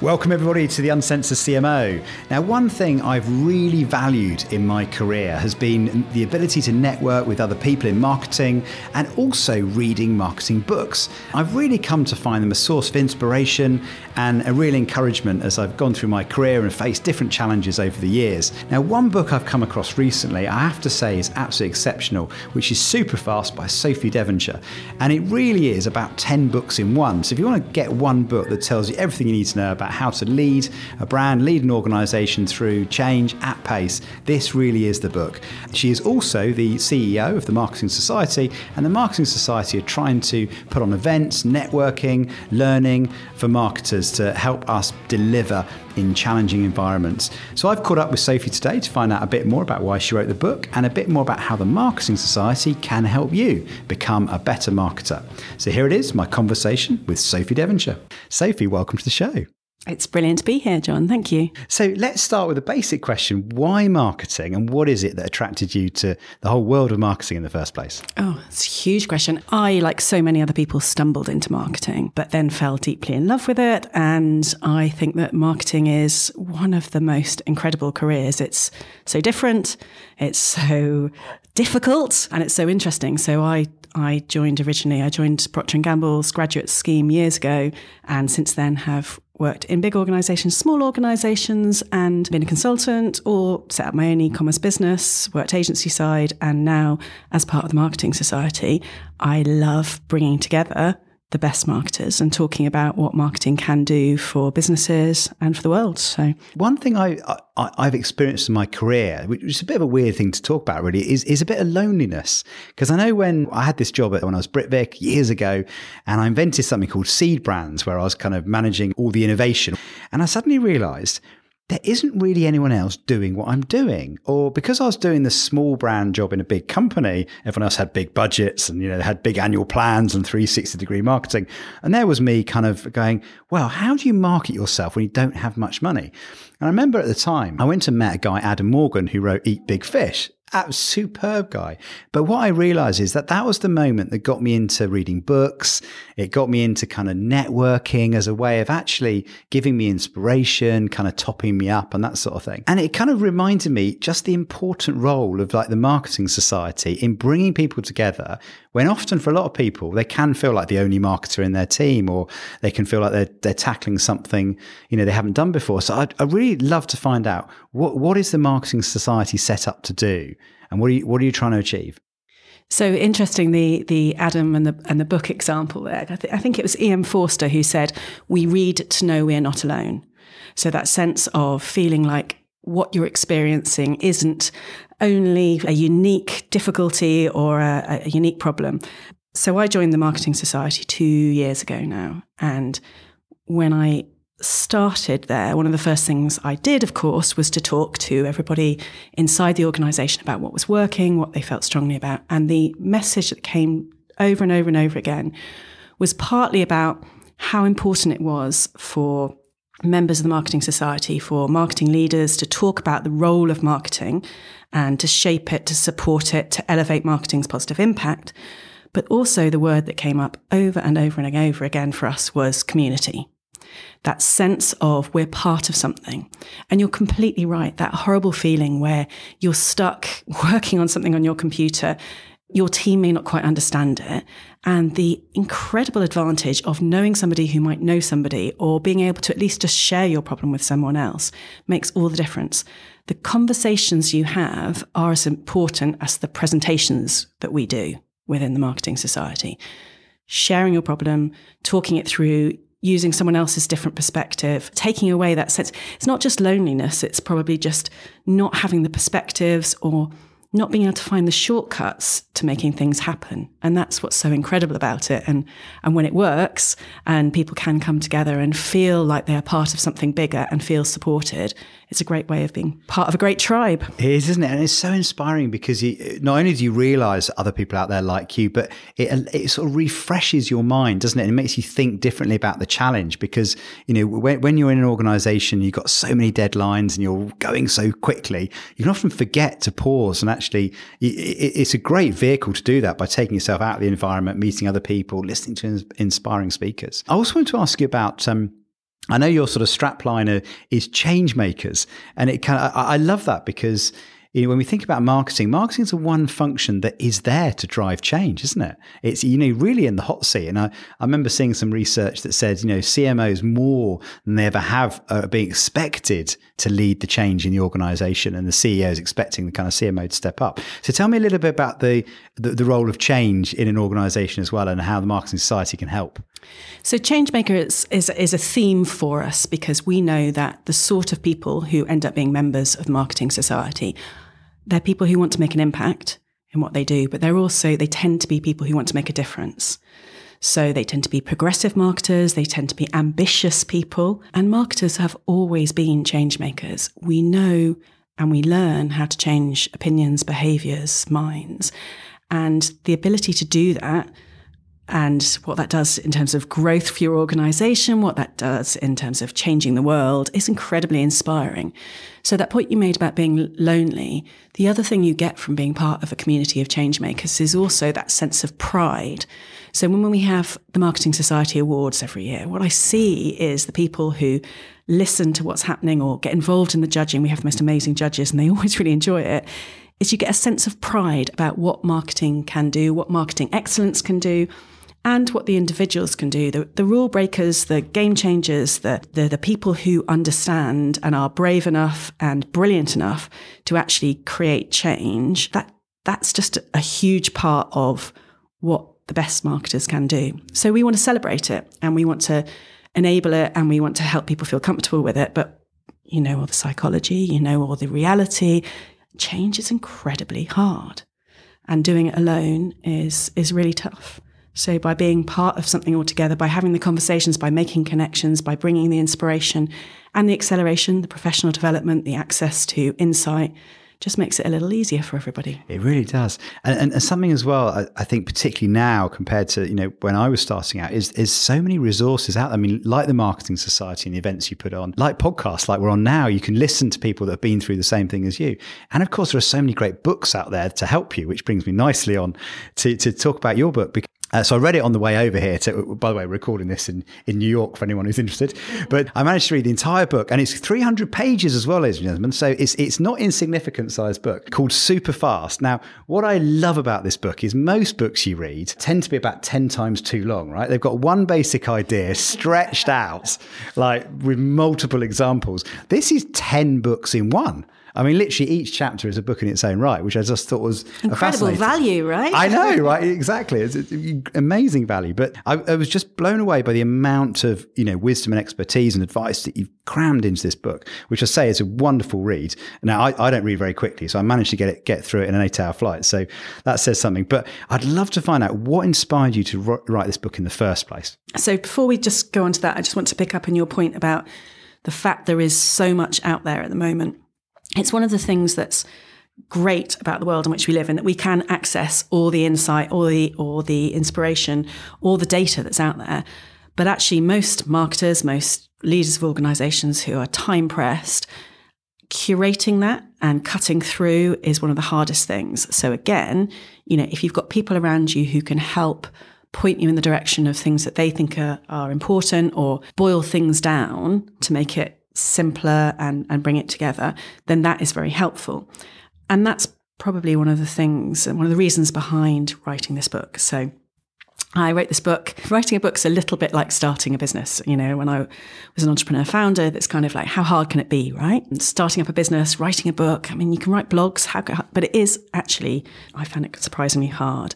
Welcome, everybody, to the Uncensored CMO. Now, one thing I've really valued in my career has been the ability to network with other people in marketing and also reading marketing books. I've really come to find them a source of inspiration and a real encouragement as I've gone through my career and faced different challenges over the years. Now, one book I've come across recently, I have to say, is absolutely exceptional, which is Superfast by Sophie Devonshire. And it really is about 10 books in one. So, if you want to get one book that tells you everything you need to know about how to lead a brand, lead an organization through change at pace, this really is the book. She is also the CEO of the Marketing Society, and the Marketing Society are trying to put on events, networking, learning for marketers to help us deliver in challenging environments. So I've caught up with Sophie today to find out a bit more about why she wrote the book and a bit more about how the Marketing Society can help you become a better marketer. So here it is, my conversation with Sophie Devonshire. Sophie, welcome to the show. It's brilliant to be here, John. Thank you. So let's start with a basic question. Why marketing and what is it that attracted you to the whole world of marketing in the first place? Oh, it's a huge question. I, like so many other people, stumbled into marketing, but then fell deeply in love with it. And I think that marketing is one of the most incredible careers. It's so different, it's so difficult, and it's so interesting. So I I joined originally. I joined Procter and Gamble's graduate scheme years ago, and since then have worked in big organizations, small organizations, and been a consultant or set up my own e commerce business, worked agency side, and now as part of the Marketing Society, I love bringing together the best marketers and talking about what marketing can do for businesses and for the world. So, one thing I, I have experienced in my career, which is a bit of a weird thing to talk about, really, is is a bit of loneliness. Because I know when I had this job when I was Britvic years ago, and I invented something called Seed Brands, where I was kind of managing all the innovation, and I suddenly realised there isn't really anyone else doing what I'm doing. Or because I was doing the small brand job in a big company, everyone else had big budgets and, you know, they had big annual plans and 360 degree marketing. And there was me kind of going, well, how do you market yourself when you don't have much money? And I remember at the time, I went and met a guy, Adam Morgan, who wrote Eat Big Fish a superb guy. But what I realized is that that was the moment that got me into reading books. It got me into kind of networking as a way of actually giving me inspiration, kind of topping me up and that sort of thing. And it kind of reminded me just the important role of like the marketing society in bringing people together when often for a lot of people, they can feel like the only marketer in their team or they can feel like they're, they're tackling something, you know, they haven't done before. So I'd, I'd really love to find out what, what is the marketing society set up to do? And what are you, what are you trying to achieve? So interesting, the the Adam and the and the book example there. I, th- I think it was E.M. Forster who said, "We read to know we are not alone." So that sense of feeling like what you're experiencing isn't only a unique difficulty or a, a unique problem. So I joined the Marketing Society two years ago now, and when I started there, one of the first things I did, of course, was to talk to everybody inside the organization about what was working, what they felt strongly about. And the message that came over and over and over again was partly about how important it was for members of the Marketing Society, for marketing leaders to talk about the role of marketing and to shape it, to support it, to elevate marketing's positive impact. But also, the word that came up over and over and over again for us was community that sense of we're part of something. And you're completely right. That horrible feeling where you're stuck working on something on your computer, your team may not quite understand it. And the incredible advantage of knowing somebody who might know somebody or being able to at least just share your problem with someone else makes all the difference. The conversations you have are as important as the presentations that we do within the Marketing Society. Sharing your problem, talking it through, using someone else's different perspective, taking away that sense. It's not just loneliness, it's probably just not having the perspectives or not being able to find the shortcuts to making things happen. And that's what's so incredible about it. And, and when it works and people can come together and feel like they are part of something bigger and feel supported, it's a great way of being part of a great tribe. It is, isn't it? And it's so inspiring because you, not only do you realize other people out there like you, but it, it sort of refreshes your mind, doesn't it? And it makes you think differently about the challenge because, you know, when, when you're in an organization, you've got so many deadlines and you're going so quickly, you can often forget to pause and actually, it, it's a great vehicle to do that by taking yourself out of the environment, meeting other people, listening to inspiring speakers. I also want to ask you about, um, I know your sort of strapliner is change makers, and it kind of, I, I love that because you know, when we think about marketing, marketing is a one function that is there to drive change, isn't it? It's, you know, really in the hot seat. And I, I remember seeing some research that said, you know, CMOs more than they ever have uh, are being expected to lead the change in the organization and the CEO is expecting the kind of CMO to step up. So tell me a little bit about the, the, the role of change in an organization as well and how the marketing society can help. So, Changemaker is, is, is, a theme for us because we know that the sort of people who end up being members of Marketing Society they're people who want to make an impact in what they do, but they're also, they tend to be people who want to make a difference. So they tend to be progressive marketers, they tend to be ambitious people, and marketers have always been change makers. We know and we learn how to change opinions, behaviors, minds. And the ability to do that and what that does in terms of growth for your organization, what that does in terms of changing the world is incredibly inspiring. So, that point you made about being lonely, the other thing you get from being part of a community of changemakers is also that sense of pride. So, when we have the Marketing Society Awards every year, what I see is the people who listen to what's happening or get involved in the judging. We have the most amazing judges and they always really enjoy it. Is you get a sense of pride about what marketing can do, what marketing excellence can do and what the individuals can do. The, the rule breakers, the game changers, the, the, the people who understand and are brave enough and brilliant enough to actually create change, that that's just a huge part of what the best marketers can do. So we want to celebrate it and we want to enable it and we want to help people feel comfortable with it. But you know all the psychology, you know all the reality. Change is incredibly hard. And doing it alone is is really tough. So, by being part of something altogether, by having the conversations, by making connections, by bringing the inspiration and the acceleration, the professional development, the access to insight, just makes it a little easier for everybody. It really does, and, and, and something as well. I, I, think particularly now compared to you know when I was starting out, is is so many resources out. there. I mean, like the Marketing Society and the events you put on, like podcasts, like we're on now. You can listen to people that have been through the same thing as you, and of course there are so many great books out there to help you. Which brings me nicely on to to talk about your book because uh, so I read it on the way over here. To, by the way, recording this in, in New York for anyone who's interested. But I managed to read the entire book, and it's 300 pages as well, ladies and gentlemen. So it's it's not insignificant sized book called Super Fast. Now, what I love about this book is most books you read tend to be about 10 times too long, right? They've got one basic idea stretched out, like with multiple examples. This is 10 books in one. I mean, literally each chapter is a book in its own right, which I just thought was incredible value, right? I know, right? Exactly, it's, amazing value. But I, I, was just blown away by the amount of you know wisdom and expertise and advice that you've crammed into this book, which I say is a wonderful read. Now, I, I don't read very quickly, so I managed to get it get through it in an eight-hour flight. So that says something. But I'd love to find out what inspired you to write this book in the first place. So before we just go on to that, I just want to pick up on your point about the fact there is so much out there at the moment it's one of the things that's great about the world in which we live in that we can access all the insight, all the or the inspiration, all the data that's out there. But actually, most marketers, most leaders of organizations who are time pressed, curating that and cutting through is one of the hardest things. So again, you know, if you've got people around you who can help point you in the direction of things that they think are, are important or boil things down to make it simpler and, and bring it together, then that is very helpful. And that's probably one of the things, and one of the reasons behind writing this book. So I wrote this book. Writing a book's a little bit like starting a business. You know, when I was an entrepreneur founder, that's kind of like, how hard can it be, right? And starting up a business, writing a book. I mean, you can write blogs, how, but it is actually, I found it surprisingly hard.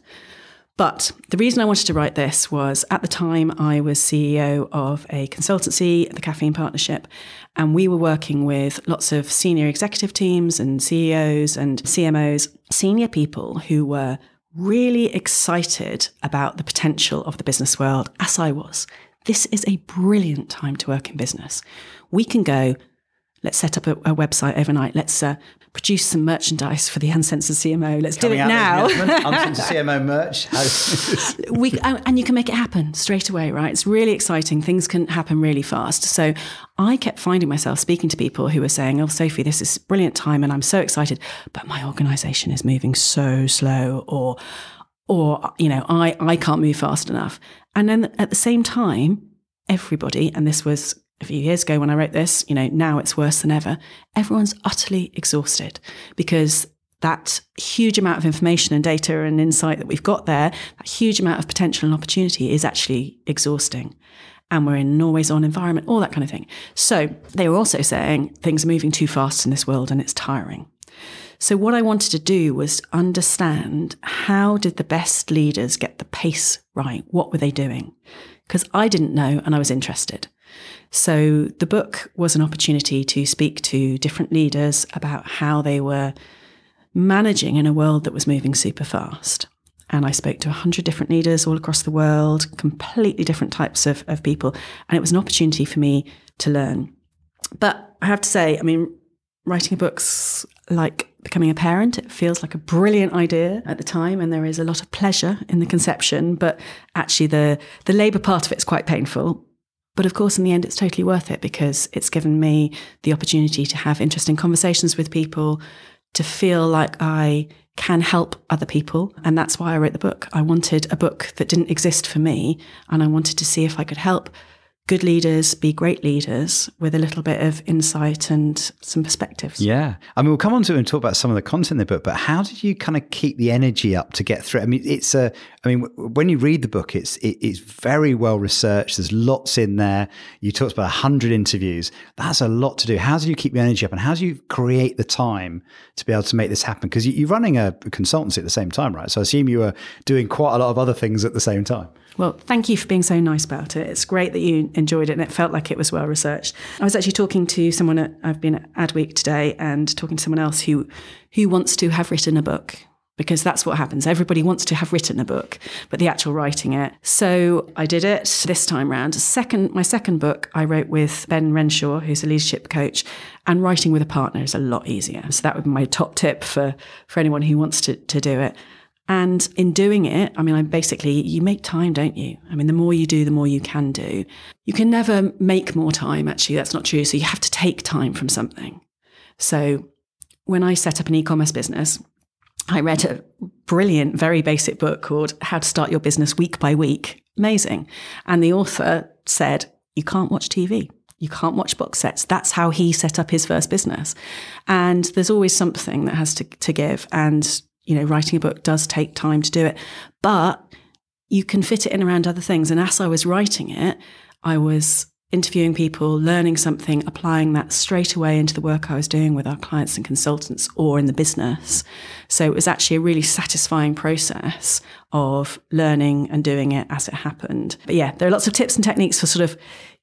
But the reason I wanted to write this was at the time I was CEO of a consultancy, the Caffeine Partnership, and we were working with lots of senior executive teams and CEOs and CMOs, senior people who were really excited about the potential of the business world, as I was. This is a brilliant time to work in business. We can go, let's set up a, a website overnight. Let's uh, produce some merchandise for the Uncensored CMO. Let's Coming do it now. Uncensored CMO merch. we and you can make it happen straight away, right? It's really exciting. Things can happen really fast. So I kept finding myself speaking to people who were saying, "Oh, Sophie, this is brilliant time, and I'm so excited, but my organisation is moving so slow," or or you know, I I can't move fast enough. And then at the same time, everybody, and this was a few years ago when I wrote this, you know, now it's worse than ever. Everyone's utterly exhausted because that huge amount of information and data and insight that we've got there, that huge amount of potential and opportunity is actually exhausting. And we're in an always on environment, all that kind of thing. So they were also saying things are moving too fast in this world and it's tiring. So what I wanted to do was understand how did the best leaders get the pace right? What were they doing? Because I didn't know and I was interested. So the book was an opportunity to speak to different leaders about how they were managing in a world that was moving super fast. And I spoke to 100 different leaders all across the world, completely different types of, of people. And it was an opportunity for me to learn. But I have to say, I mean, writing a book's like becoming a parent. It feels like a brilliant idea at the time, and there is a lot of pleasure in the conception. But actually, the the labour part of it is quite painful. But of course, in the end, it's totally worth it because it's given me the opportunity to have interesting conversations with people, to feel like I can help other people. And that's why I wrote the book. I wanted a book that didn't exist for me. And I wanted to see if I could help good leaders be great leaders with a little bit of insight and some perspectives. Yeah. I mean, we'll come on to and talk about some of the content in the book, but how did you kind of keep the energy up to get through? I mean, it's a, I mean, when you read the book, it's, it, it's very well researched. There's lots in there. You talked about a 100 interviews. That's a lot to do. How do you keep the energy up and how do you create the time to be able to make this happen? Because you're running a consultancy at the same time, right? So I assume you were doing quite a lot of other things at the same time. Well, thank you for being so nice about it. It's great that you enjoyed it and it felt like it was well researched. I was actually talking to someone at, I've been at Adweek today and talking to someone else who who wants to have written a book because that's what happens. Everybody wants to have written a book, but the actual writing it. So I did it this time round. Second, my second book I wrote with Ben Renshaw, who's a leadership coach, and writing with a partner is a lot easier. So that would be my top tip for for anyone who wants to to do it. And in doing it, I mean, I basically, you make time, don't you? I mean, the more you do, the more you can do. You can never make more time, actually. That's not true. So you have to take time from something. So when I set up an e commerce business, I read a brilliant, very basic book called How to Start Your Business Week by Week. Amazing. And the author said, You can't watch TV. You can't watch box sets. That's how he set up his first business. And there's always something that has to, to give. And you know, writing a book does take time to do it, but you can fit it in around other things. And as I was writing it, I was interviewing people, learning something, applying that straight away into the work I was doing with our clients and consultants or in the business. So it was actually a really satisfying process of learning and doing it as it happened. But yeah, there are lots of tips and techniques for sort of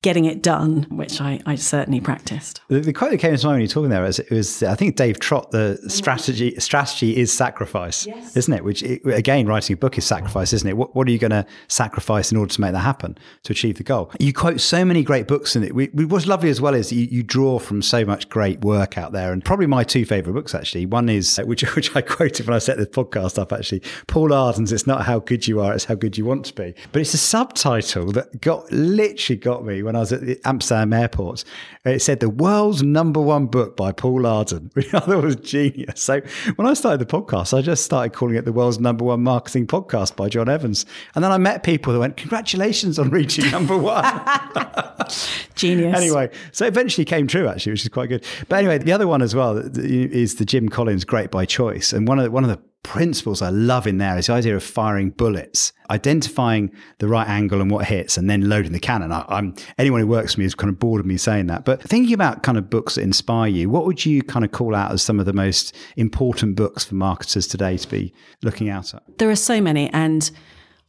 getting it done, which I, I certainly practiced. The, the, quote that came to mind when you were talking there was, it was I think Dave Trott, the mm. strategy strategy is sacrifice, yes. isn't it? Which it, again, writing a book is sacrifice, isn't it? What, what are you going to sacrifice in order to make that happen to achieve the goal? You quote so many great books in it. We, what's lovely as well is you, you draw from so much great work out there, and probably my two favorite books actually. One is which which I quoted when I set the podcast up actually, Paul Arden's "It's not how good you are, it's how good you want to be." But it's a subtitle that got literally got me when I was at the Amsterdam airport. It said the world's number one book by Paul Arden, which I thought was genius. So when I started the podcast, I just started calling it the world's number one marketing podcast by John Evans. And then I met people that went, congratulations on reaching number one. genius. Anyway, so it eventually came true actually, which is quite good. But anyway, the other one as well is the Jim Collins Great by Choice. And one of the, one of the principles I love in there is the idea of firing bullets, identifying the right angle and what hits, and then loading the cannon. I, am anyone who works for me is kind of bored of me saying that. But thinking about kind of books that inspire you, what would you kind of call out as some of the most important books for marketers today to be looking out at? There are so many, and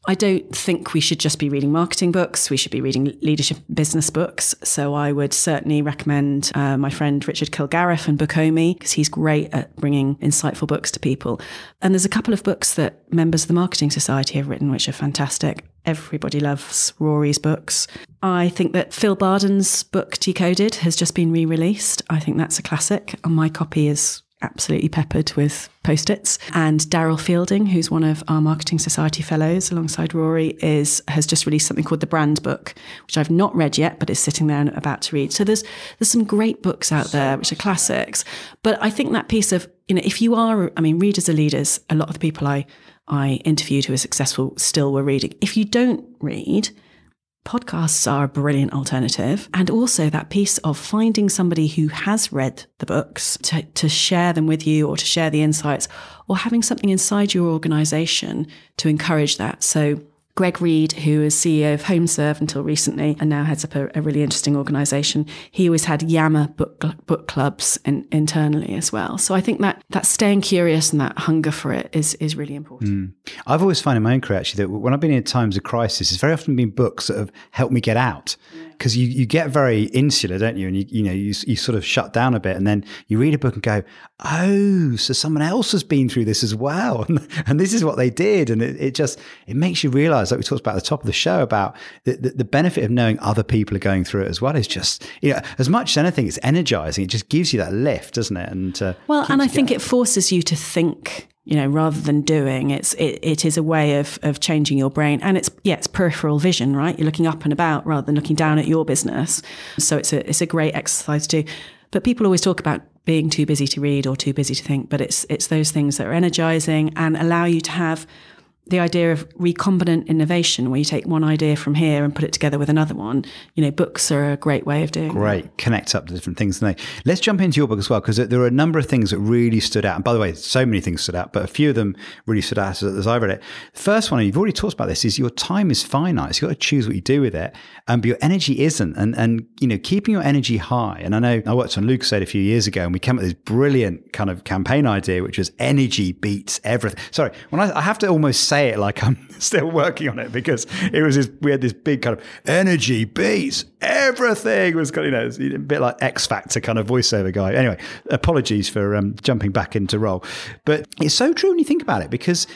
I don't think we should just be reading marketing books. We should be reading leadership business books. So I would certainly recommend uh, my friend Richard Kilgarriff and Bookomi because he's great at bringing insightful books to people. And there's a couple of books that members of the Marketing Society have written which are fantastic. Everybody loves Rory's books. I think that Phil Barden's book Decoded has just been re-released. I think that's a classic. And my copy is absolutely peppered with post-its. And Daryl Fielding, who's one of our Marketing Society fellows alongside Rory, is has just released something called the Brand Book, which I've not read yet, but is sitting there and about to read. So there's there's some great books out there which are classics. But I think that piece of, you know, if you are, I mean, readers are leaders, a lot of the people I I interviewed who are successful still were reading. If you don't read, podcasts are a brilliant alternative. And also that piece of finding somebody who has read the books to, to share them with you or to share the insights or having something inside your organization to encourage that. So Greg Reid, who is CEO of HomeServe until recently and now heads up a, a really interesting organisation, he always had Yammer book, book clubs in, internally as well. So I think that that staying curious and that hunger for it is is really important. Mm. I've always found in my own career actually that when I've been in times of crisis, it's very often been books that have helped me get out. Because you, you get very insular, don't you? And you, you know, you, you sort of shut down a bit and then you read a book and go, oh, so someone else has been through this as well. And, and this is what they did. And it, it, just, it makes you realize, like we talked about at the top of the show about the, the, the, benefit of knowing other people are going through it as well is just, you know, as much as anything, it's energizing. It just gives you that lift, doesn't it? And uh, well, and I think it forces you to think you know, rather than doing. It's it, it is a way of of changing your brain, and it's yeah, it's peripheral vision, right? You're looking up and about rather than looking down at your business. So it's a it's a great exercise to do. But people always talk about being too busy to read or too busy to think, but it's it's those things that are energizing and allow you to have the idea of recombinant innovation, where you take one idea from here and put it together with another one, you know, books are a great way of doing Great. That. Connect up to different things. Let's jump into your book as well, because there are a number of things that really stood out. And by the way, so many things stood out, but a few of them really stood out as, as I read it. The first one, you've already talked about this, is your time is finite. So you've got to choose what you do with it. Um, but your energy isn't. And, and, you know, keeping your energy high. And I know I worked on Lucozade a few years ago, and we came up with this brilliant kind of campaign idea, which was energy beats everything. Sorry, when I, I have to almost say it like I'm still working on it because it was this, we had this big kind of energy beats everything. Was kind of, you know, a bit like X Factor kind of voiceover guy. Anyway, apologies for um, jumping back into role. But it's so true when you think about it because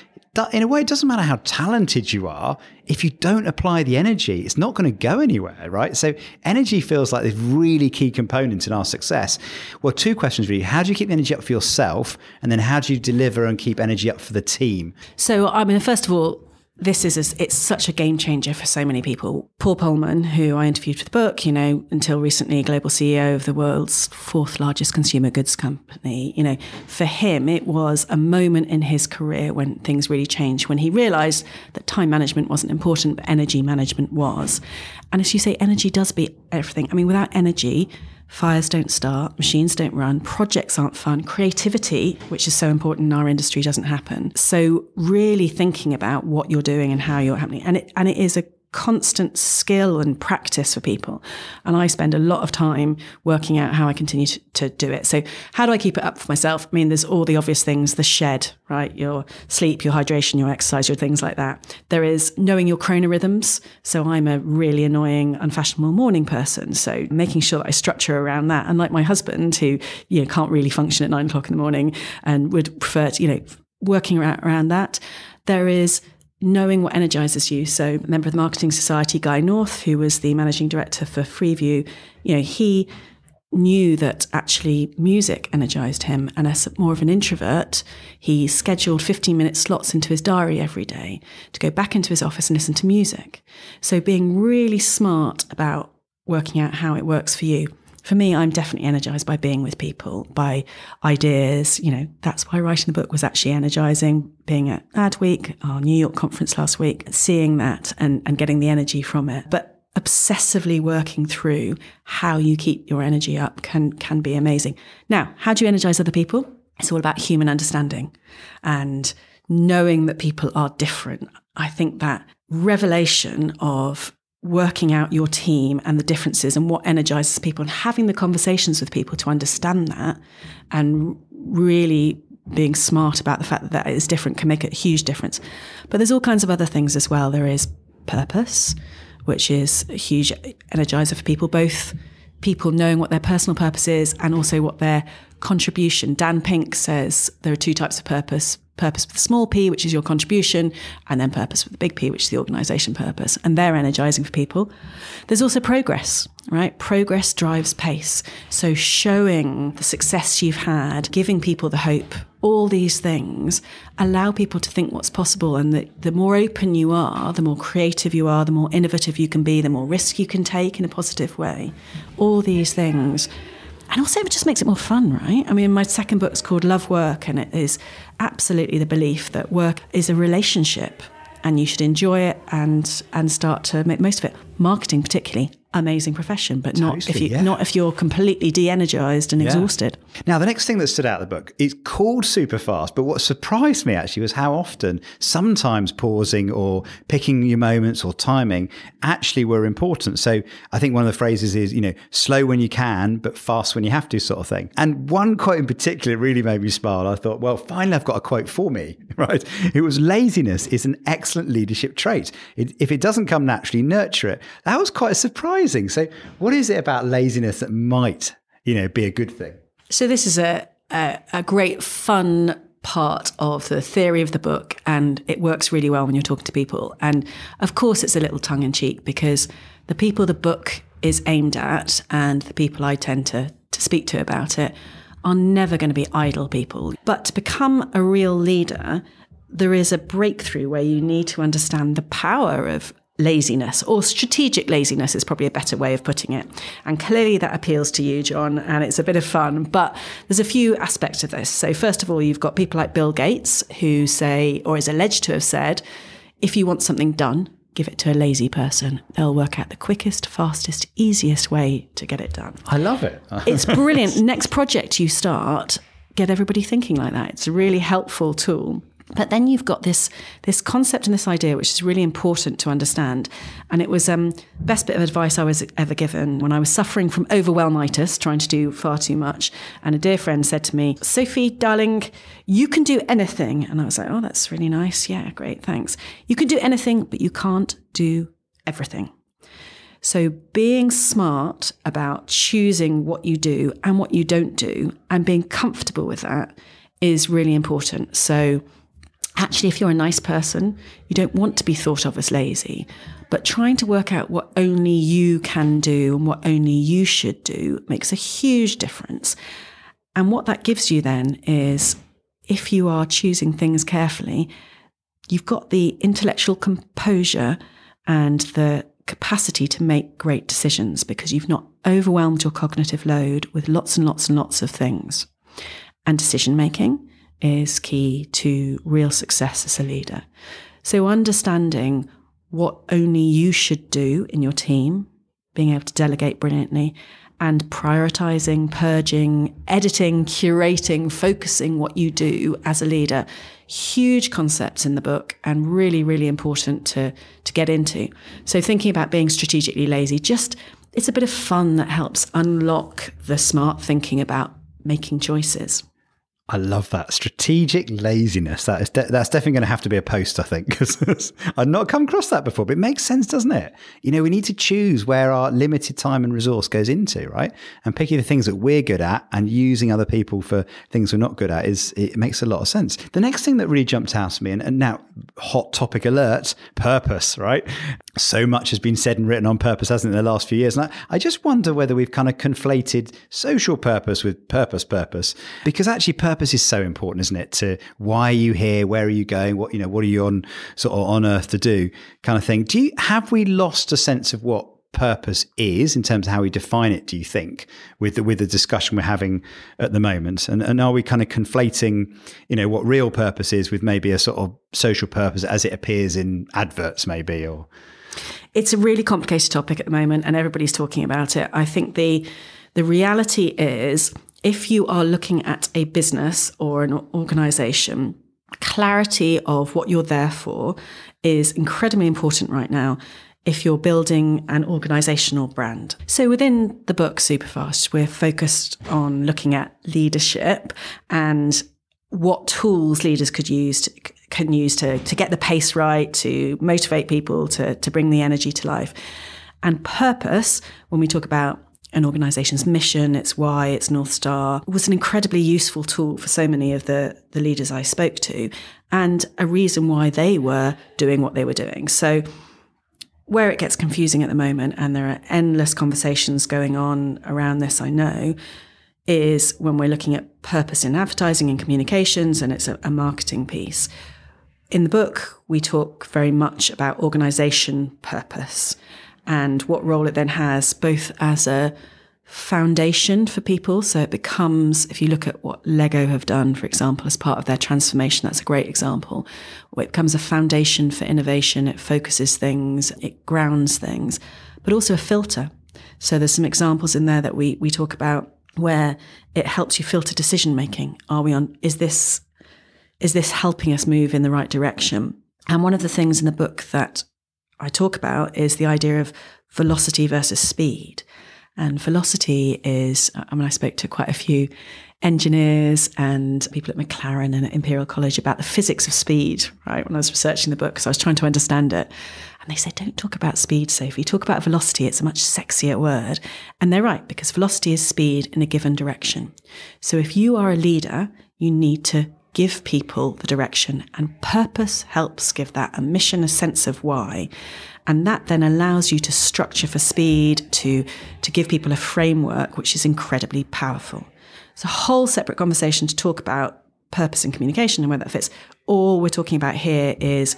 in a way, it doesn't matter how talented you are. If you don't apply the energy, it's not going to go anywhere, right? So, energy feels like this really key component in our success. Well, two questions really. How do you keep the energy up for yourself? And then how do you deliver and keep energy up for the team? So, I mean, first of all, this is a, it's such a game changer for so many people. Paul Polman, who I interviewed for the book, you know, until recently global CEO of the world's fourth largest consumer goods company, you know, for him it was a moment in his career when things really changed, when he realized that time management wasn't important, but energy management was. And as you say, energy does beat everything. I mean, without energy, Fires don't start, machines don't run, projects aren't fun, creativity, which is so important in our industry, doesn't happen. So really thinking about what you're doing and how you're happening. And it and it is a constant skill and practice for people. And I spend a lot of time working out how I continue to, to, do it. So, how do I keep it up for myself? I mean, there's all the obvious things the shed, right? Your sleep, your hydration, your exercise, your things like that. There is knowing your chronorhythms. So, I'm a really annoying, unfashionable morning person. So, making sure that I structure around that. And like my husband, who, you know, can't really function at nine o'clock in the morning and would prefer to, you know, working around, around that. There is knowing what energizes you. So, a member of the Marketing Society, Guy North, who was the managing director for Freeview, you know, he knew that actually music energized him. And as more of an introvert, he scheduled 15 minute slots into his diary every day to go back into his office and listen to music. So, being really smart about working out how it works for you for me, I'm definitely energized by being with people, by ideas. You know, that's why writing the book was actually energizing. Being at Adweek, our New York conference last week, seeing that and, and getting the energy from it. But obsessively working through how you keep your energy up can can be amazing. Now, how do you energize other people? It's all about human understanding and knowing that people are different. I think that revelation of working out your team and the differences and what energizes people and having the conversations with people to understand that and really being smart about the fact that that is different can make a huge difference. But there's all kinds of other things as well. There is purpose, which is a huge energizer for people, both people knowing what their personal purpose is and also what their contribution. Dan Pink says there are two types of purpose purpose with the small p, which is your contribution, and then purpose with the big P, which is the organization purpose. And they're energizing for people. There's also progress, right? Progress drives pace. So showing the success you've had, giving people the hope, all these things allow people to think what's possible. And the, the more open you are, the more creative you are, the more innovative you can be, the more risk you can take in a positive way. All these things and also, it just makes it more fun, right? I mean, my second book is called Love Work, and it is absolutely the belief that work is a relationship. and you should enjoy it and and start to make most of it. Marketing, particularly, amazing profession, but not if you yeah. not if you're completely de-energized and exhausted. Now, the next thing that stood out of the book is called super fast, but what surprised me actually was how often sometimes pausing or picking your moments or timing actually were important. So I think one of the phrases is, you know, slow when you can, but fast when you have to, sort of thing. And one quote in particular really made me smile. I thought, well, finally, I've got a quote for me, right? It was laziness is an excellent leadership trait. It, if it doesn't come naturally, nurture it. That was quite surprising. So, what is it about laziness that might, you know, be a good thing? So this is a, a a great fun part of the theory of the book, and it works really well when you're talking to people. And of course, it's a little tongue in cheek because the people the book is aimed at, and the people I tend to to speak to about it, are never going to be idle people. But to become a real leader, there is a breakthrough where you need to understand the power of laziness or strategic laziness is probably a better way of putting it. And clearly that appeals to you, John, and it's a bit of fun. But there's a few aspects of this. So, first of all, you've got people like Bill Gates who say, or is alleged to have said, if you want something done, give it to a lazy person. They'll work out the quickest, fastest, easiest way to get it done. I love it. It's brilliant. Next project you start, get everybody thinking like that. It's a really helpful tool. But then you've got this this concept and this idea, which is really important to understand. And it was um, best bit of advice I was ever given when I was suffering from overwhelmitis, trying to do far too much. And a dear friend said to me, "Sophie, darling, you can do anything." And I was like, "Oh, that's really nice. Yeah, great, thanks. You can do anything, but you can't do everything." So, being smart about choosing what you do and what you don't do and being comfortable with that is really important. So, actually, if you're a nice person, you don't want to be thought of as lazy, but trying to work out what only you can do and what only you should do makes a huge difference. And what that gives you then is if you are choosing things carefully, you've got the intellectual composure and the capacity to make great decisions because you've not overwhelmed your cognitive load with lots and lots and lots of things. And decision making is key to real success as a leader. So, understanding what only you should do in your team, being able to delegate brilliantly, and prioritizing, purging, editing, curating, focusing what you do as a leader. Huge concepts in the book and really, really important to, to get into. So, thinking about being strategically lazy, just it's a bit of fun that helps unlock the smart thinking about making choices. I love that strategic laziness. That is de- that's definitely going to have to be a post, I think, because I've not come across that before. But it makes sense, doesn't it? You know, we need to choose where our limited time and resource goes into, right? And picking the things that we're good at and using other people for things we're not good at is it makes a lot of sense. The next thing that really jumped out to me, and, and now hot topic alert, purpose, right? So much has been said and written on purpose, hasn't it, in the last few years? And I, I just wonder whether we've kind of conflated social purpose with purpose purpose, because actually purpose is so important, isn't it? To why are you here? Where are you going? What you know? What are you on sort of on earth to do? Kind of thing. Do you have we lost a sense of what purpose is in terms of how we define it? Do you think with the, with the discussion we're having at the moment, and, and are we kind of conflating, you know, what real purpose is with maybe a sort of social purpose as it appears in adverts, maybe or it's a really complicated topic at the moment and everybody's talking about it. I think the the reality is if you are looking at a business or an organization, clarity of what you're there for is incredibly important right now if you're building an organizational brand. So within the book Superfast, we're focused on looking at leadership and what tools leaders could use to, can use to, to get the pace right, to motivate people, to, to bring the energy to life. And purpose, when we talk about an organization's mission, its why, its North Star, was an incredibly useful tool for so many of the, the leaders I spoke to, and a reason why they were doing what they were doing. So, where it gets confusing at the moment, and there are endless conversations going on around this, I know, is when we're looking at purpose in advertising and communications, and it's a, a marketing piece. In the book, we talk very much about organization purpose and what role it then has, both as a foundation for people. So it becomes, if you look at what Lego have done, for example, as part of their transformation, that's a great example. It becomes a foundation for innovation. It focuses things, it grounds things, but also a filter. So there's some examples in there that we, we talk about where it helps you filter decision making. Are we on, is this, is this helping us move in the right direction? And one of the things in the book that I talk about is the idea of velocity versus speed. And velocity is, I mean, I spoke to quite a few engineers and people at McLaren and at Imperial College about the physics of speed, right? When I was researching the book, because I was trying to understand it. And they said, don't talk about speed, Sophie. Talk about velocity. It's a much sexier word. And they're right, because velocity is speed in a given direction. So if you are a leader, you need to give people the direction and purpose helps give that a mission, a sense of why. And that then allows you to structure for speed, to, to give people a framework, which is incredibly powerful. It's a whole separate conversation to talk about purpose and communication and where that fits. All we're talking about here is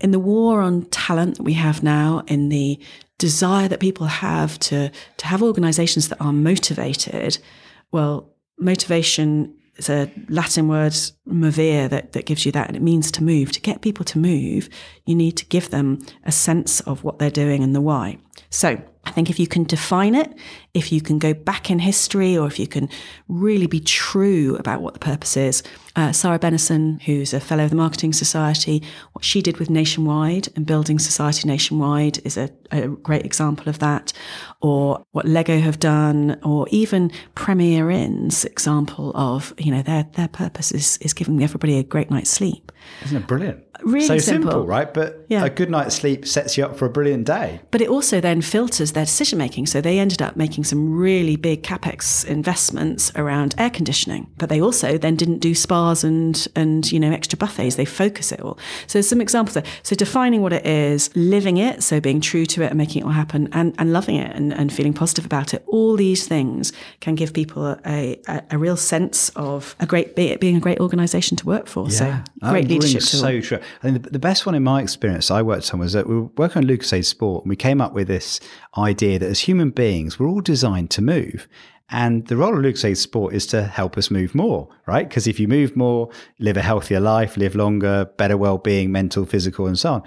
in the war on talent that we have now, in the desire that people have to, to have organizations that are motivated, well, motivation it's a Latin word, movere, that, that gives you that, and it means to move. To get people to move, you need to give them a sense of what they're doing and the why. So I think if you can define it, if you can go back in history, or if you can really be true about what the purpose is, uh, Sarah Bennison, who's a fellow of the Marketing Society, what she did with Nationwide and building society nationwide is a, a great example of that. Or what Lego have done, or even Premier Inn's example of, you know, their their purpose is, is giving everybody a great night's sleep. Isn't it brilliant? Really so simple. simple, right? But Yeah. a good night's sleep sets you up for a brilliant day. But it also then filters their decision making. So they ended up making some really big capex investments around air conditioning. But they also then didn't do spas and and you know extra buffets. They focus it all. So some examples there. So defining what it is, living it, so being true to it and making it all happen, and, and loving it and, and feeling positive about it. All these things can give people a, a, a real sense of a great being a great organisation to work for. So That great oh, leadership tool. So true. I think the, the best one in my experience I worked on was that we were working on Lucozade Sport and we came up with this idea that as human beings, we're all designed to move. And the role of Lucozade Sport is to help us move more, right? Because if you move more, live a healthier life, live longer, better well-being, mental, physical, and so on.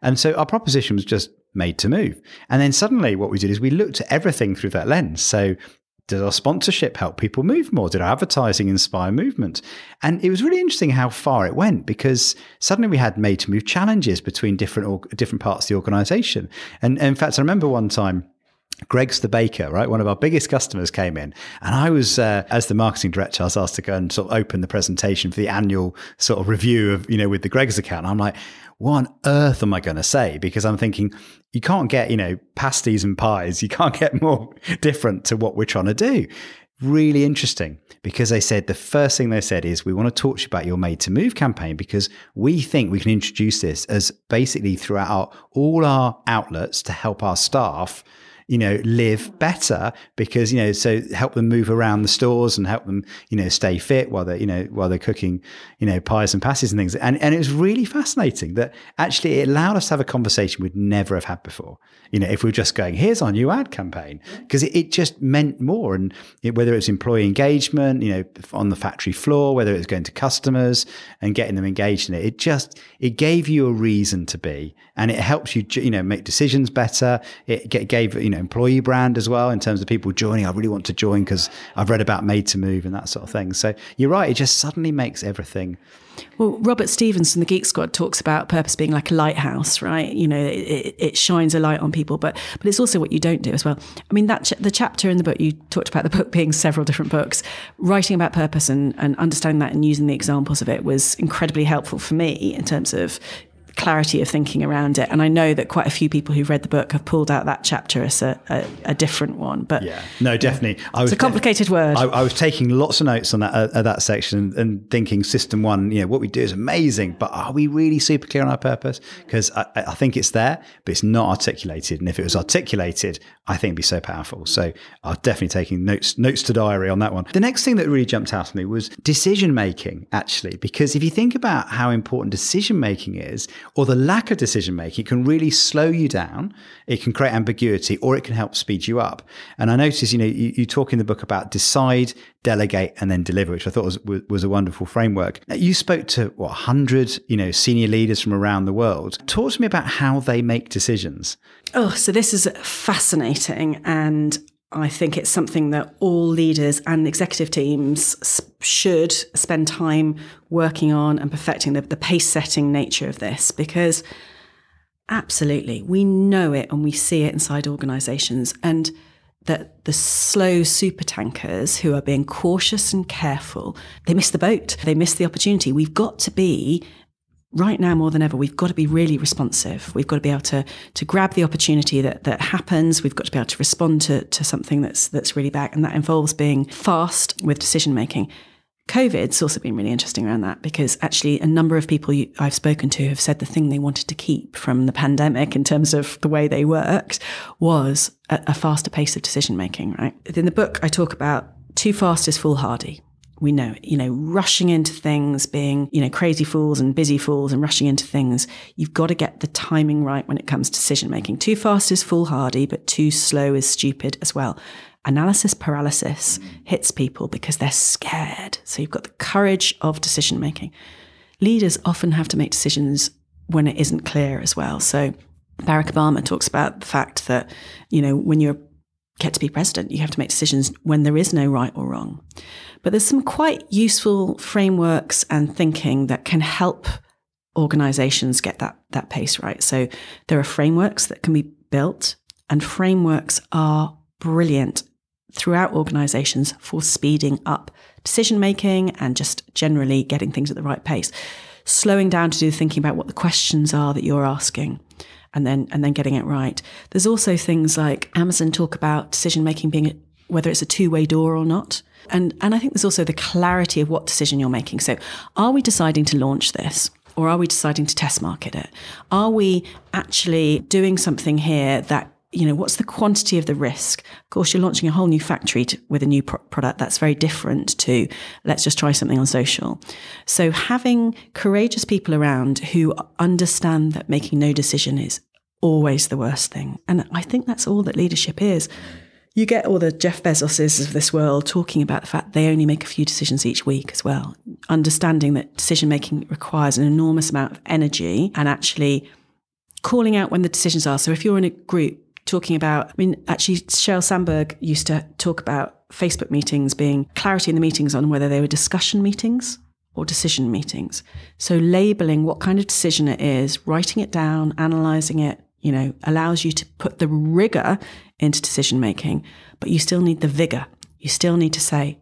And so our proposition was just made to move. And then suddenly what we did is we looked at everything through that lens. So did our sponsorship help people move more? Did our advertising inspire movement? And it was really interesting how far it went because suddenly we had made to move challenges between different different parts of the organization. And, and in fact, I remember one time Greggs the baker, right? One of our biggest customers came in, and I was, uh, as the marketing director, I was asked to go and sort of open the presentation for the annual sort of review of, you know, with the Greggs account. And I'm like, what on earth am I going to say? Because I'm thinking you can't get, you know, pasties and pies. You can't get more different to what we're trying to do. Really interesting because they said the first thing they said is we want to talk to you about your made to move campaign because we think we can introduce this as basically throughout our, all our outlets to help our staff you know, live better because, you know, so help them move around the stores and help them, you know, stay fit while they're, you know, while they're cooking, you know, pies and pasties and things. And, and it was really fascinating that actually it allowed us to have a conversation we'd never have had before. You know, if we were just going, here's our new ad campaign, because it, it just meant more. And it, whether it's employee engagement, you know, on the factory floor, whether it was going to customers and getting them engaged in it, it just, it gave you a reason to be and it helps you, you know, make decisions better. It gave, you know, employee brand as well in terms of people joining. I really want to join because I've read about made to move and that sort of thing. So you're right. It just suddenly makes everything. Well, Robert Stephens from the Geek Squad talks about purpose being like a lighthouse, right? You know, it, it, it shines a light on people, but but it's also what you don't do as well. I mean, that ch- the chapter in the book you talked about the book being several different books. Writing about purpose and and understanding that and using the examples of it was incredibly helpful for me in terms of clarity of thinking around it. And I know that quite a few people who've read the book have pulled out that chapter as a, a, a different one. But Yeah, no, definitely. I was it's a complicated word. I, I was taking lots of notes on that uh, that section and thinking system one. You know, what we do is amazing, but are we really super clear on our purpose? Because I, I think it's there, but it's not articulated. And if it was articulated, I think it'd be so powerful. So I'm definitely taking notes notes to diary on that one. The next thing that really jumped out at me was decision making. Actually, because if you think about how important decision making is, or the lack of decision making can really slow you down. It can create ambiguity or it can help speed you up. And I noticed, you know, you, you talk in the book about decide, delegate, and then deliver, which I thought was, was a wonderful framework. You spoke to what, 100, you know, senior leaders from around the world. Talk to me about how they make decisions. Oh, so this is fascinating. And I think it's something that all leaders and executive teams should spend time working on and perfecting the, the pace setting nature of this because absolutely we know it and we see it inside organizations and that the slow super tankers who are being cautious and careful they miss the boat they miss the opportunity. We've got to be right now more than ever, we've got to be really responsive. We've got to be able to to grab the opportunity that that happens. We've got to be able to respond to to something that's that's really back, and that involves being fast with decision making. COVID's also been really interesting around that because actually a number of people I've spoken to have said the thing they wanted to keep from the pandemic in terms of the way they worked was a faster pace of decision making, right? In the book, I talk about too fast is foolhardy we know, you know, rushing into things, being, you know, crazy fools and busy fools and rushing into things. You've got to get the timing right when it comes to decision making. Too fast is foolhardy, but too slow is stupid as well. Analysis paralysis hits people because they're scared. So you've got the courage of decision making. Leaders often have to make decisions when it isn't clear as well. So Barack Obama talks about the fact that, you know, when you're get to be president, you have to make decisions when there is no right or wrong. But there's some quite useful frameworks and thinking that can help organizations get that, that pace right. So there are frameworks that can be built, and frameworks are brilliant throughout organizations for speeding up decision making and just generally getting things at the right pace. Slowing down to do thinking about what the questions are that you're asking and then and then getting it right. There's also things like Amazon talk about decision making being whether it's a two-way door or not. And and I think there's also the clarity of what decision you're making. So are we deciding to launch this? Or are we deciding to test market it? Are we actually doing something here that you know, what's the quantity of the risk? Of course, you're launching a whole new factory to, with a new pro- product. That's very different to let's just try something on social. So having courageous people around who understand that making no decision is always the worst thing. And I think that's all that leadership is. You get all the Jeff Bezoses of this world talking about the fact they only make a few decisions each week as well, understanding that decision making requires an enormous amount of energy and actually calling out when the decisions are. So if you're in a group talking about, I mean, actually, Sheryl Sandberg used to talk about Facebook meetings being clarity in the meetings on whether they were discussion meetings or decision meetings. So labeling what kind of decision it is, writing it down, analyzing it, you know, allows you to put the rigor into decision making, but you still need the vigor. You still need to say,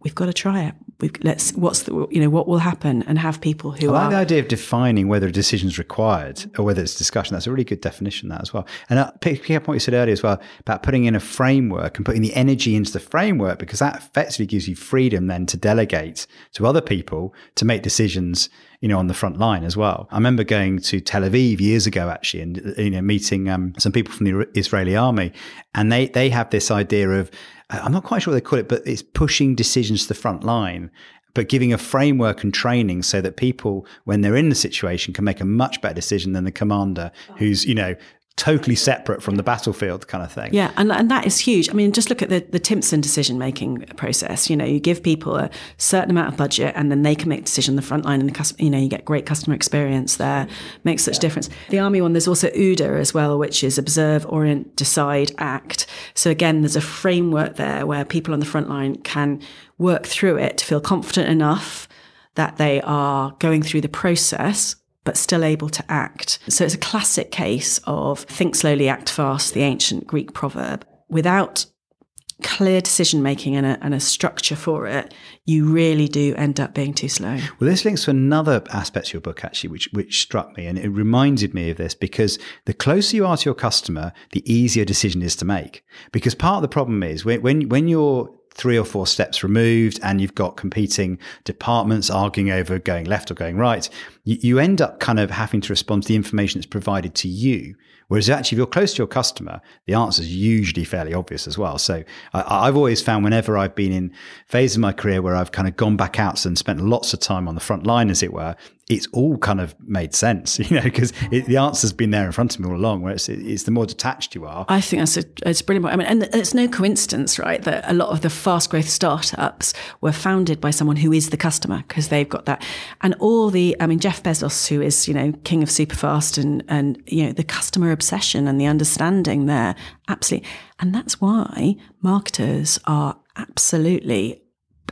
we've got to try it let's what's the you know what will happen and have people who I like are the idea of defining whether a decision is required or whether it's discussion. That's a really good definition that as well. And uh, picking up what you said earlier as well about putting in a framework and putting the energy into the framework because that effectively gives you freedom then to delegate to other people to make decisions you know, on the front line as well. I remember going to Tel Aviv years ago, actually, and you know, meeting um, some people from the Israeli army, and they they have this idea of I'm not quite sure what they call it, but it's pushing decisions to the front line, but giving a framework and training so that people, when they're in the situation, can make a much better decision than the commander who's, you know, totally separate from the battlefield kind of thing. Yeah, and, and that is huge. I mean, just look at the, the Timpson decision making process. You know, you give people a certain amount of budget and then they can make a decision on the front line and the customer, you know, you get great customer experience there, makes such yeah. difference. The army one, there's also OODA as well, which is observe, orient, decide, act. So again, there's a framework there where people on the front line can work through it to feel confident enough that they are going through the process but still able to act. So it's a classic case of think slowly, act fast, the ancient Greek proverb. Without clear decision making and a, and a structure for it, you really do end up being too slow. Well, this links to another aspect of your book, actually, which which struck me, and it reminded me of this because the closer you are to your customer, the easier decision is to make. Because part of the problem is when when, when you're three or four steps removed and you've got competing departments arguing over going left or going right, you, you end up kind of having to respond to the information that's provided to you Whereas actually, if you're close to your customer, the answer is usually fairly obvious as well. So I, have always found whenever I've been in phases of my career where I've kind of gone back out and spent lots of time on the front line, as it were, it's all kind of made sense, you know, because the answer's been there in front of me all along. Where it's, it's the more detached you are. I think that's a, it's brilliant. I mean, and it's no coincidence, right, that a lot of the fast growth startups were founded by someone who is the customer because they've got that, and all the, I mean, Jeff Bezos, who is you know king of superfast, and and you know the customer obsession and the understanding there, absolutely, and that's why marketers are absolutely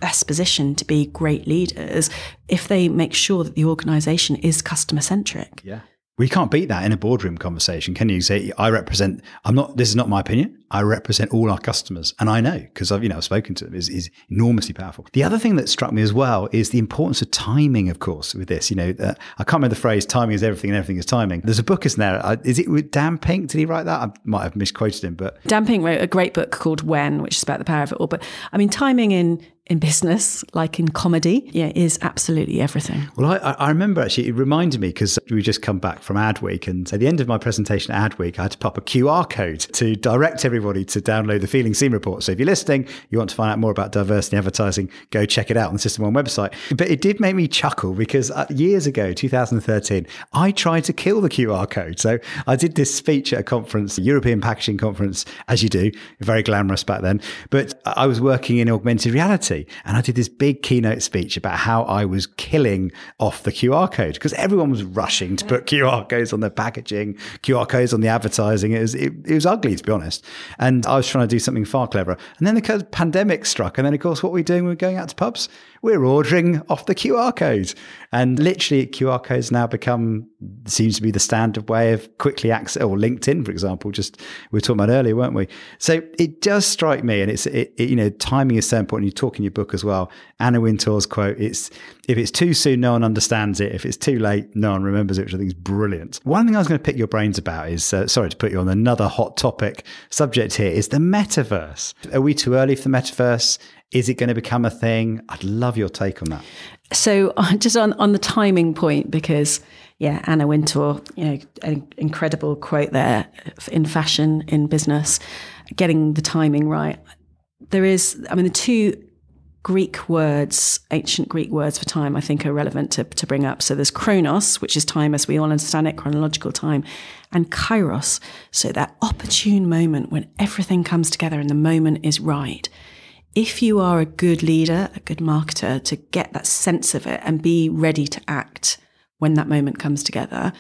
best positioned to be great leaders if they make sure that the organization is customer centric. Yeah. We can't beat that in a boardroom conversation, can you? Say, I represent, I'm not, this is not my opinion. I represent all our customers. And I know because I've, you know, I've spoken to them is, is enormously powerful. The other thing that struck me as well is the importance of timing, of course, with this. You know, uh, I can't remember the phrase timing is everything and everything is timing. There's a book, isn't there? Uh, is it with Dan Pink? Did he write that? I might have misquoted him, but. Dan Pink wrote a great book called When, which is about the power of it all. But I mean, timing in in business, like in comedy, yeah, is absolutely everything. Well, I, I remember actually, it reminded me because we just come back from Adweek, and at the end of my presentation at Adweek, I had to pop a QR code to direct everybody to download the Feeling Seen report. So if you're listening, you want to find out more about diversity advertising, go check it out on the System One website. But it did make me chuckle because uh, years ago, 2013, I tried to kill the QR code. So I did this speech at a conference, a European Packaging Conference, as you do, very glamorous back then. But I was working in augmented reality. And I did this big keynote speech about how I was killing off the QR code because everyone was rushing to put QR codes on their packaging, QR codes on the advertising. It was, it, it was ugly, to be honest. And I was trying to do something far cleverer. And then the pandemic struck. And then, of course, what were we doing? We were going out to pubs we're ordering off the QR code. And literally, QR codes now become seems to be the standard way of quickly access. Or LinkedIn, for example, just we were talking about earlier, weren't we? So it does strike me, and it's it, it, you know timing is so important. You talk in your book as well. Anna Wintour's quote: "It's if it's too soon, no one understands it. If it's too late, no one remembers it," which I think is brilliant. One thing I was going to pick your brains about is uh, sorry to put you on another hot topic subject here is the metaverse. Are we too early for the metaverse? Is it going to become a thing? I'd love your take on that. So, uh, just on, on the timing point, because yeah, Anna Wintour, you know, an incredible quote there uh, in fashion, in business, getting the timing right. There is, I mean, the two Greek words, ancient Greek words for time, I think are relevant to, to bring up. So there's chronos, which is time as we all understand it, chronological time, and kairos. So that opportune moment when everything comes together and the moment is right if you are a good leader, a good marketer, to get that sense of it and be ready to act when that moment comes together,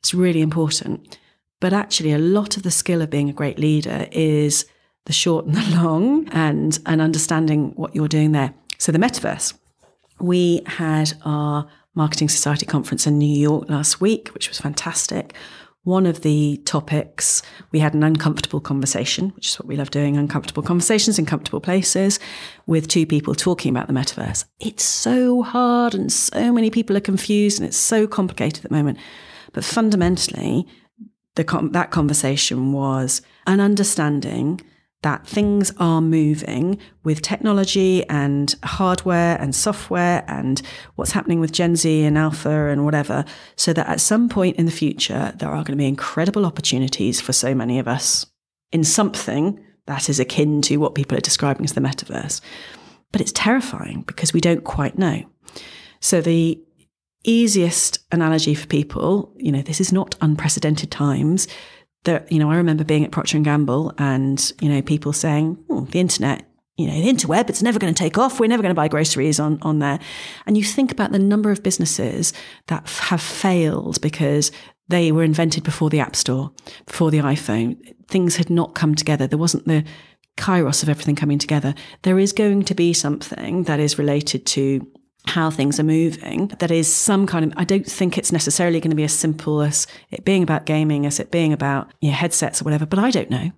it's really important. But actually, a lot of the skill of being a great leader is the short and the long and, and understanding what you're doing there. So, the metaverse. We had our Marketing Society conference in New York last week, which was fantastic one of the topics, we had an uncomfortable conversation, which is what we love doing uncomfortable conversations in comfortable places with two people talking about the metaverse. It's so hard and so many people are confused and it's so complicated at the moment. But fundamentally, the, that conversation was an understanding that things are moving with technology and hardware and software and what's happening with Gen Z and Alpha and whatever, so that at some point in the future, there are going to be incredible opportunities for so many of us in something that is akin to what people are describing as the metaverse. But it's terrifying because we don't quite know. So the easiest analogy for people, you know, this is not unprecedented times that you know, I remember being at Procter and Gamble, and you know, people saying oh, the internet. You know, the interweb, it's never going to take off. We're never going to buy groceries on, on there. And you think about the number of businesses that have failed because they were invented before the App Store, before the iPhone. Things had not come together. There wasn't the kairos of everything coming together. There is going to be something that is related to how things are moving. That is some kind of, I don't think it's necessarily going to be as simple as it being about gaming, as it being about you know, headsets or whatever, but I don't know.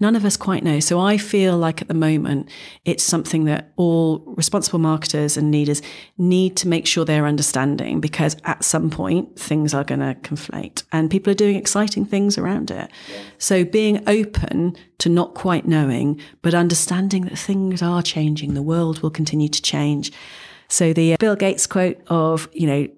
None of us quite know. So I feel like at the moment, it's something that all responsible marketers and leaders need to make sure they're understanding because at some point things are going to conflate and people are doing exciting things around it. So being open to not quite knowing, but understanding that things are changing, the world will continue to change so the uh, Bill Gates quote of, you know,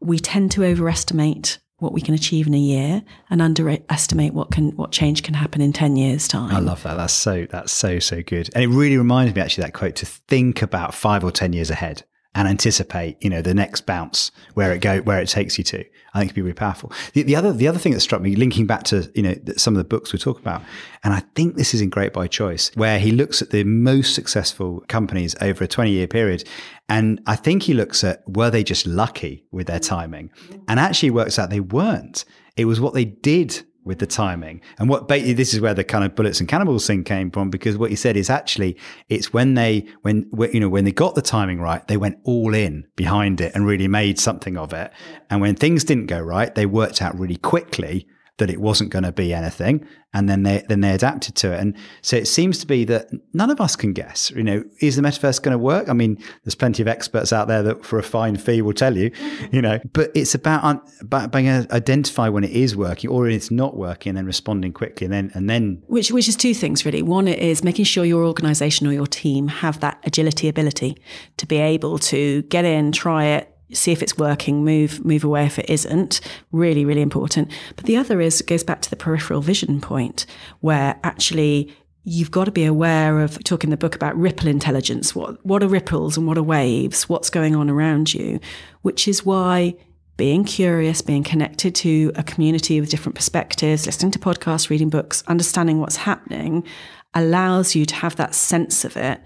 we tend to overestimate what we can achieve in a year and underestimate what can what change can happen in 10 years time. I love that. That's so that's so so good. And it really reminds me actually that quote to think about five or 10 years ahead and anticipate, you know, the next bounce where it go where it takes you to. I think it'd be really powerful. The, the, other the other thing that struck me, linking back to you know some of the books we talk about, and I think this is in Great by Choice, where he looks at the most successful companies over a twenty year period, and I think he looks at were they just lucky with their timing, and actually works out they weren't. It was what they did with the timing. And what basically, this is where the kind of bullets and cannonballs thing came from because what he said is actually it's when they when you know when they got the timing right, they went all in behind it and really made something of it. And when things didn't go right, they worked out really quickly that it wasn't going to be anything, and then they then they adapted to it. And so it seems to be that none of us can guess. You know, is the metaverse going to work? I mean, there's plenty of experts out there that for a fine fee will tell you. Mm-hmm. You know, but it's about about being able to identify when it is working or it's not working, and then responding quickly, and then and then which which is two things really. One is making sure your organisation or your team have that agility ability to be able to get in, try it, see if it's working, move move away if it isn't. Really, really important. But the other is it goes back to the peripheral vision point, where actually you've got to be aware of talking in the book about ripple intelligence. What what are ripples and what are waves? What's going on around you? Which is why being curious, being connected to a community with different perspectives, listening to podcasts, reading books, understanding what's happening allows you to have that sense of it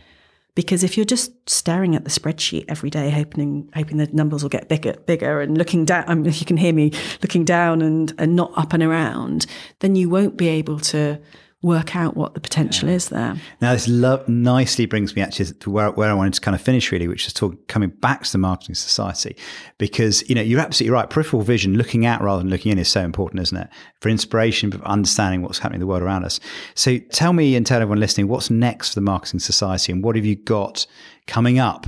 because if you're just staring at the spreadsheet every day, hoping hoping the numbers will get bigger, bigger, and looking down, I mean, you can hear me looking down and, and not up and around, then you won't be able to work out what the potential yeah. is there. Now, this lo- nicely brings me actually to where, where I wanted to kind of finish really, which is talk, coming back to the marketing society, because you know you're absolutely right. Peripheral vision, looking out rather than looking in, is so important, isn't it? For inspiration, for understanding what's happening in the world around us. So, tell me and tell everyone listening, what's next for the marketing society, and what have you got coming up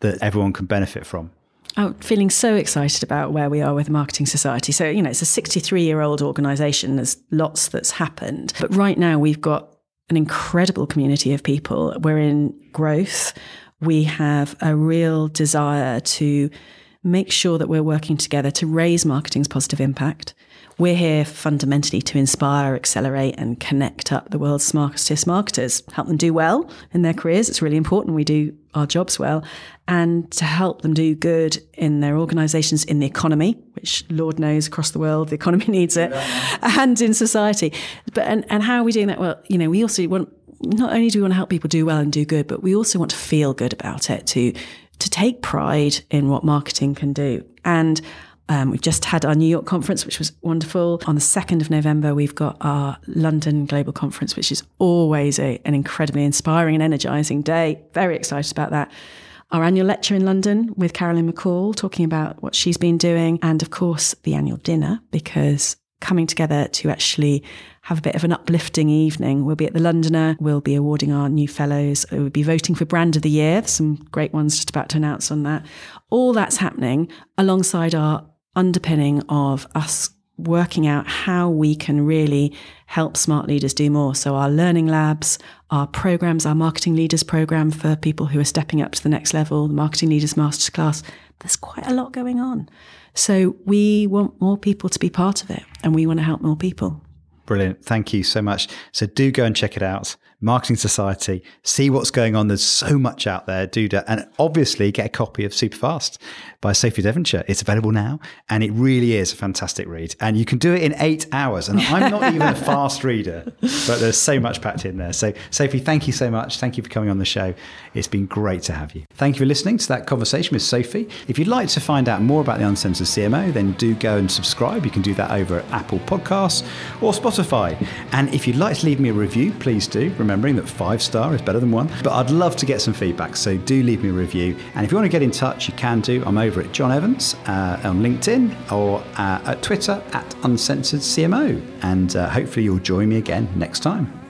that everyone can benefit from? Oh, feeling so excited about where we are with the Marketing Society. So, you know, it's a 63 year old organisation. There's lots that's happened. But right now, we've got an incredible community of people. We're in growth. We have a real desire to make sure that we're working together to raise marketing's positive impact. We're here fundamentally to inspire, accelerate, and connect up the world's smartest marketers, help them do well in their careers. It's really important we do our jobs well, and to help them do good in their organizations, in the economy, which Lord knows across the world, the economy needs it, and in society. But and, and how are we doing that? Well, you know, we also want not only do we want to help people do well and do good, but we also want to feel good about it, to to take pride in what marketing can do. And um, we've just had our New York conference, which was wonderful. On the 2nd of November, we've got our London Global Conference, which is always a, an incredibly inspiring and energizing day. Very excited about that. Our annual lecture in London with Carolyn McCall, talking about what she's been doing. And of course, the annual dinner, because coming together to actually have a bit of an uplifting evening. We'll be at the Londoner. We'll be awarding our new fellows. We'll be voting for Brand of the Year. There's some great ones just about to announce on that. All that's happening alongside our underpinning of us working out how we can really help smart leaders do more. So, our learning labs, our programs, our marketing leaders program for people who are stepping up to the next level, the marketing leaders masterclass, there's quite a lot going on. So, we want more people to be part of it and we want to help more people. Brilliant. Thank you so much. So do go and check it out. Marketing Society, see what's going on. There's so much out there. Do that. And obviously get a copy of Superfast by Sophie Devonshire. It's available now and it really is a fantastic read. And you can do it in eight hours. And I'm not even a fast reader, but there's so much packed in there. So, Sophie, thank you so much. Thank you for coming on the show. It's been great to have you. Thank you for listening to that conversation with Sophie. If you'd like to find out more about the Uncensored CMO, then do go and subscribe. You can do that over at Apple Podcasts or Spotify. And if you'd like to leave me a review, please do, remembering that five star is better than one. But I'd love to get some feedback, so do leave me a review. And if you want to get in touch, you can do. I'm over at John Evans uh, on LinkedIn or uh, at Twitter at Uncensored CMO. And uh, hopefully you'll join me again next time.